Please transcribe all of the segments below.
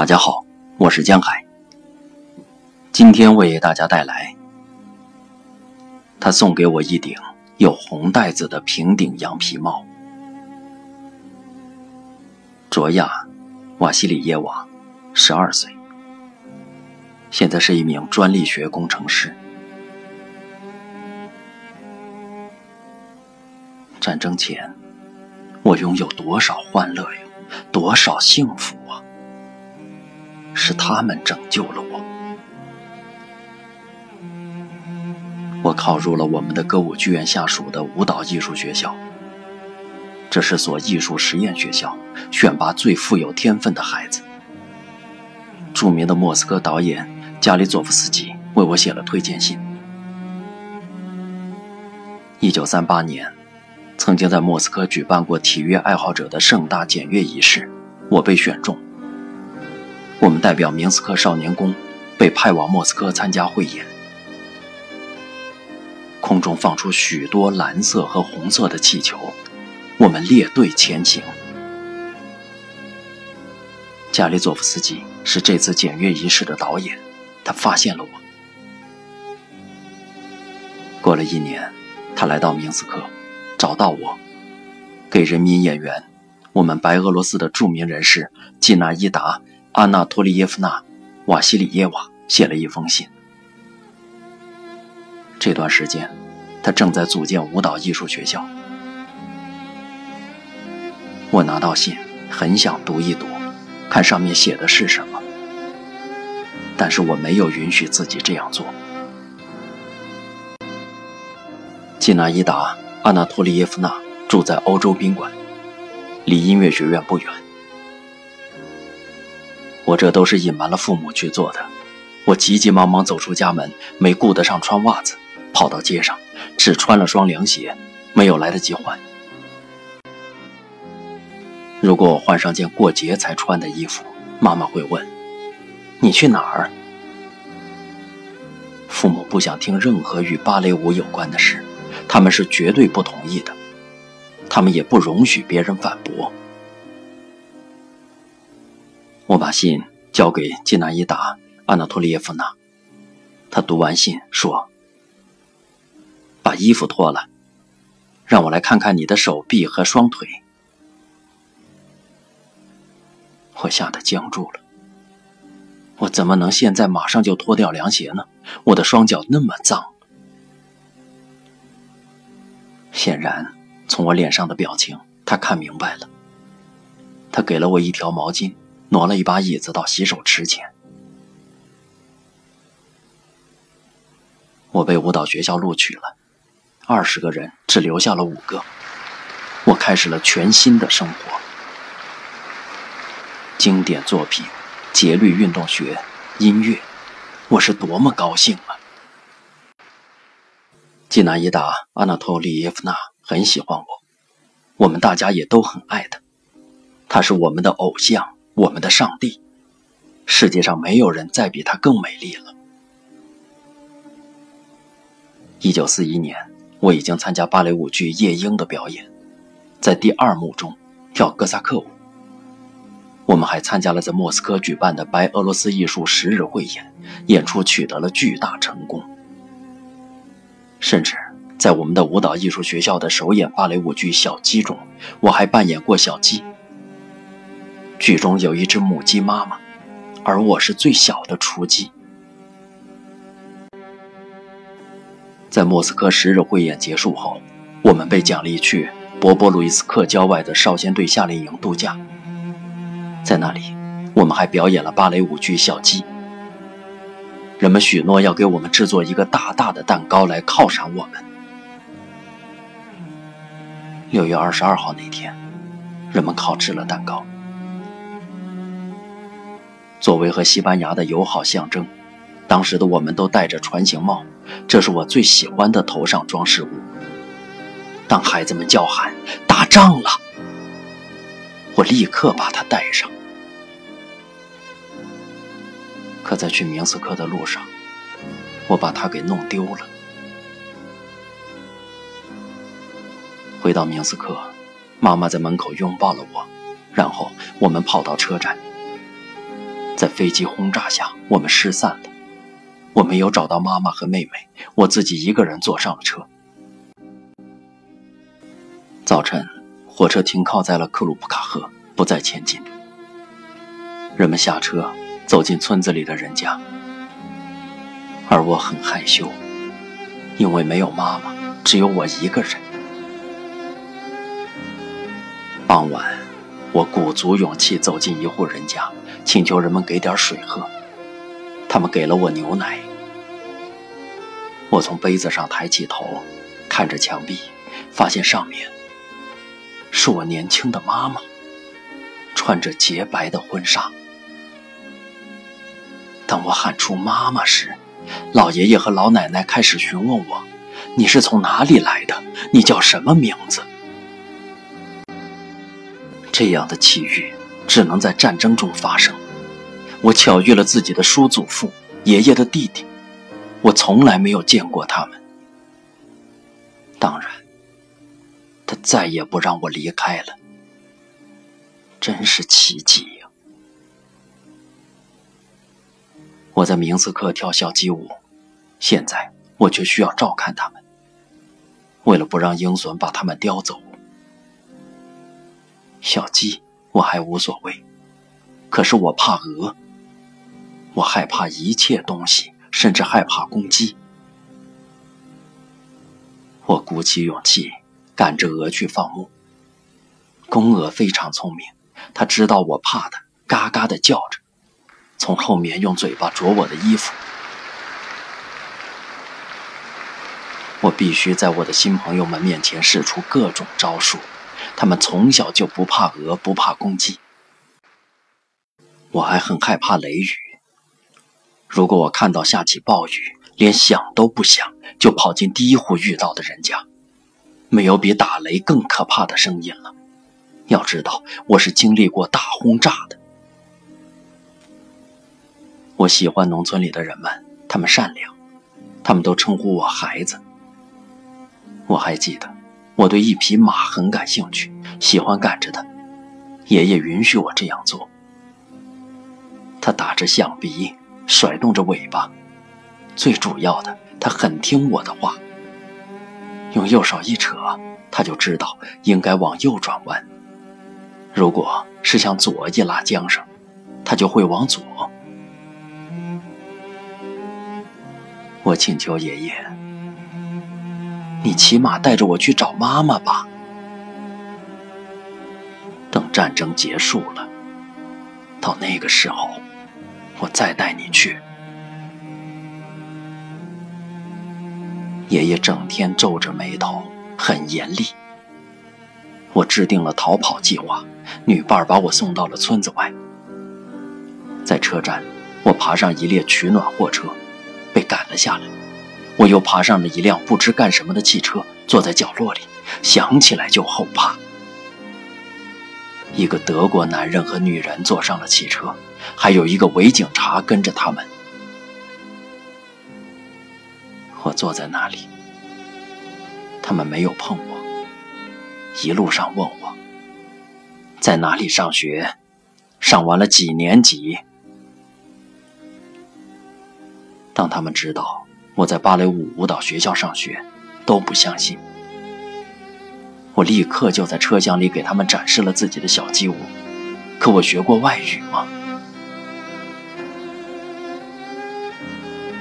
大家好，我是江海。今天为大家带来，他送给我一顶有红带子的平顶羊皮帽。卓亚·瓦西里耶娃，十二岁，现在是一名专利学工程师。战争前，我拥有多少欢乐呀，多少幸福！是他们拯救了我。我考入了我们的歌舞剧院下属的舞蹈艺术学校，这是所艺术实验学校，选拔最富有天分的孩子。著名的莫斯科导演加里佐夫斯基为我写了推荐信。一九三八年，曾经在莫斯科举办过体育爱好者的盛大检阅仪式，我被选中。我们代表明斯克少年宫，被派往莫斯科参加汇演。空中放出许多蓝色和红色的气球，我们列队前行。加里佐夫斯基是这次检阅仪式的导演，他发现了我。过了一年，他来到明斯克，找到我，给人民演员，我们白俄罗斯的著名人士季纳伊达。阿纳托利耶夫娜·瓦西里耶娃写了一封信。这段时间，他正在组建舞蹈艺术学校。我拿到信，很想读一读，看上面写的是什么，但是我没有允许自己这样做。季纳伊达·阿纳托利耶夫娜住在欧洲宾馆，离音乐学院不远。我这都是隐瞒了父母去做的。我急急忙忙走出家门，没顾得上穿袜子，跑到街上，只穿了双凉鞋，没有来得及换。如果我换上件过节才穿的衣服，妈妈会问：“你去哪儿？”父母不想听任何与芭蕾舞有关的事，他们是绝对不同意的，他们也不容许别人反驳。我把信交给季纳伊达·阿纳托利耶夫娜，他读完信说：“把衣服脱了，让我来看看你的手臂和双腿。”我吓得僵住了。我怎么能现在马上就脱掉凉鞋呢？我的双脚那么脏。显然，从我脸上的表情，他看明白了。他给了我一条毛巾。挪了一把椅子到洗手池前，我被舞蹈学校录取了，二十个人只留下了五个，我开始了全新的生活。经典作品、节律运动学、音乐，我是多么高兴啊！济南一达·阿纳托利耶夫娜很喜欢我，我们大家也都很爱他，他是我们的偶像。我们的上帝，世界上没有人再比她更美丽了。一九四一年，我已经参加芭蕾舞剧《夜莺》的表演，在第二幕中跳哥萨克舞。我们还参加了在莫斯科举办的白俄罗斯艺术十日汇演，演出取得了巨大成功。甚至在我们的舞蹈艺术学校的首演芭蕾舞剧《小鸡》中，我还扮演过小鸡。剧中有一只母鸡妈妈，而我是最小的雏鸡。在莫斯科十日汇演结束后，我们被奖励去波波鲁伊斯克郊外的少先队夏令营度假。在那里，我们还表演了芭蕾舞剧《小鸡》。人们许诺要给我们制作一个大大的蛋糕来犒赏我们。六月二十二号那天，人们烤制了蛋糕。作为和西班牙的友好象征，当时的我们都戴着船形帽，这是我最喜欢的头上装饰物。当孩子们叫喊“打仗了”，我立刻把它戴上。可在去明斯克的路上，我把它给弄丢了。回到明斯克，妈妈在门口拥抱了我，然后我们跑到车站。在飞机轰炸下，我们失散了。我没有找到妈妈和妹妹，我自己一个人坐上了车。早晨，火车停靠在了克鲁普卡河，不再前进。人们下车，走进村子里的人家，而我很害羞，因为没有妈妈，只有我一个人。傍晚，我鼓足勇气走进一户人家。请求人们给点水喝，他们给了我牛奶。我从杯子上抬起头，看着墙壁，发现上面是我年轻的妈妈，穿着洁白的婚纱。当我喊出“妈妈”时，老爷爷和老奶奶开始询问我：“你是从哪里来的？你叫什么名字？”这样的奇遇。只能在战争中发生。我巧遇了自己的叔祖父、爷爷的弟弟，我从来没有见过他们。当然，他再也不让我离开了。真是奇迹呀！我在明斯克跳小鸡舞，现在我却需要照看他们。为了不让鹰隼把他们叼走，小鸡。我还无所谓，可是我怕鹅，我害怕一切东西，甚至害怕公鸡。我鼓起勇气赶着鹅去放牧。公鹅非常聪明，它知道我怕它，嘎嘎的叫着，从后面用嘴巴啄我的衣服。我必须在我的新朋友们面前使出各种招数。他们从小就不怕鹅，不怕公鸡。我还很害怕雷雨。如果我看到下起暴雨，连想都不想就跑进第一户遇到的人家。没有比打雷更可怕的声音了。要知道，我是经历过大轰炸的。我喜欢农村里的人们，他们善良，他们都称呼我孩子。我还记得。我对一匹马很感兴趣，喜欢赶着它。爷爷允许我这样做。它打着象鼻，甩动着尾巴。最主要的，它很听我的话。用右手一扯，它就知道应该往右转弯。如果是向左一拉缰绳，它就会往左。我请求爷爷。你起码带着我去找妈妈吧。等战争结束了，到那个时候，我再带你去。爷爷整天皱着眉头，很严厉。我制定了逃跑计划，女伴把我送到了村子外。在车站，我爬上一列取暖货车，被赶了下来。我又爬上了一辆不知干什么的汽车，坐在角落里，想起来就后怕。一个德国男人和女人坐上了汽车，还有一个伪警察跟着他们。我坐在那里，他们没有碰我，一路上问我在哪里上学，上完了几年级。当他们知道。我在芭蕾舞舞蹈学校上学，都不相信。我立刻就在车厢里给他们展示了自己的小鸡舞。可我学过外语吗？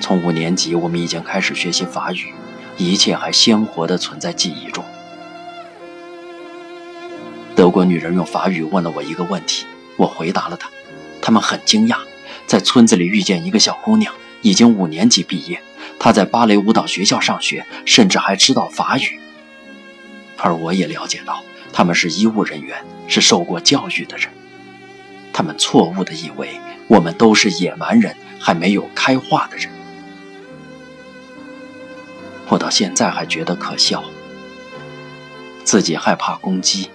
从五年级，我们已经开始学习法语，一切还鲜活地存在记忆中。德国女人用法语问了我一个问题，我回答了她。他们很惊讶，在村子里遇见一个小姑娘，已经五年级毕业。他在芭蕾舞蹈学校上学，甚至还知道法语。而我也了解到，他们是医务人员，是受过教育的人。他们错误地以为我们都是野蛮人，还没有开化的人。我到现在还觉得可笑。自己害怕攻击，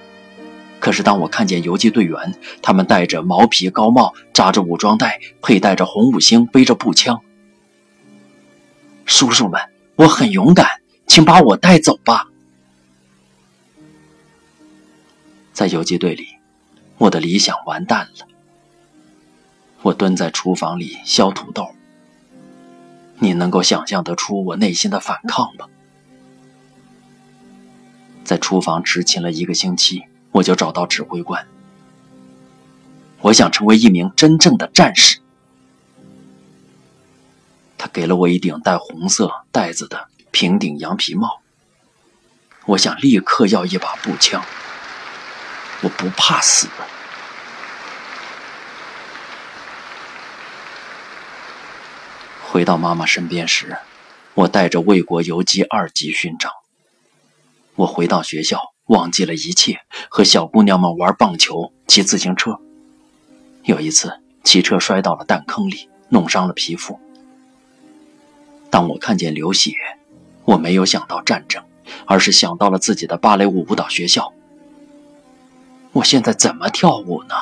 可是当我看见游击队员，他们戴着毛皮高帽，扎着武装带，佩戴着红五星，背着步枪。叔叔们，我很勇敢，请把我带走吧。在游击队里，我的理想完蛋了。我蹲在厨房里削土豆。你能够想象得出我内心的反抗吗？在厨房执勤了一个星期，我就找到指挥官。我想成为一名真正的战士。他给了我一顶带红色带子的平顶羊皮帽。我想立刻要一把步枪。我不怕死。回到妈妈身边时，我带着卫国游击二级勋章。我回到学校，忘记了一切，和小姑娘们玩棒球、骑自行车。有一次，骑车摔到了弹坑里，弄伤了皮肤。当我看见流血，我没有想到战争，而是想到了自己的芭蕾舞舞蹈学校。我现在怎么跳舞呢？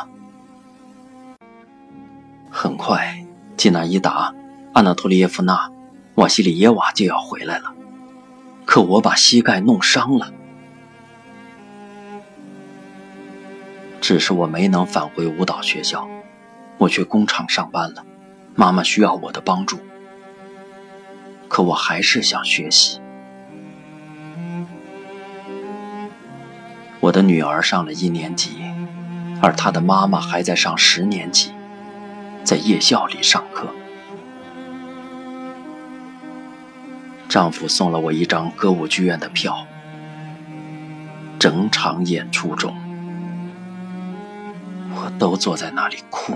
很快，季娜伊达。阿纳托利耶夫娜·瓦西里耶娃就要回来了，可我把膝盖弄伤了。只是我没能返回舞蹈学校，我去工厂上班了。妈妈需要我的帮助，可我还是想学习。我的女儿上了一年级，而她的妈妈还在上十年级，在夜校里上课。丈夫送了我一张歌舞剧院的票，整场演出中，我都坐在那里哭。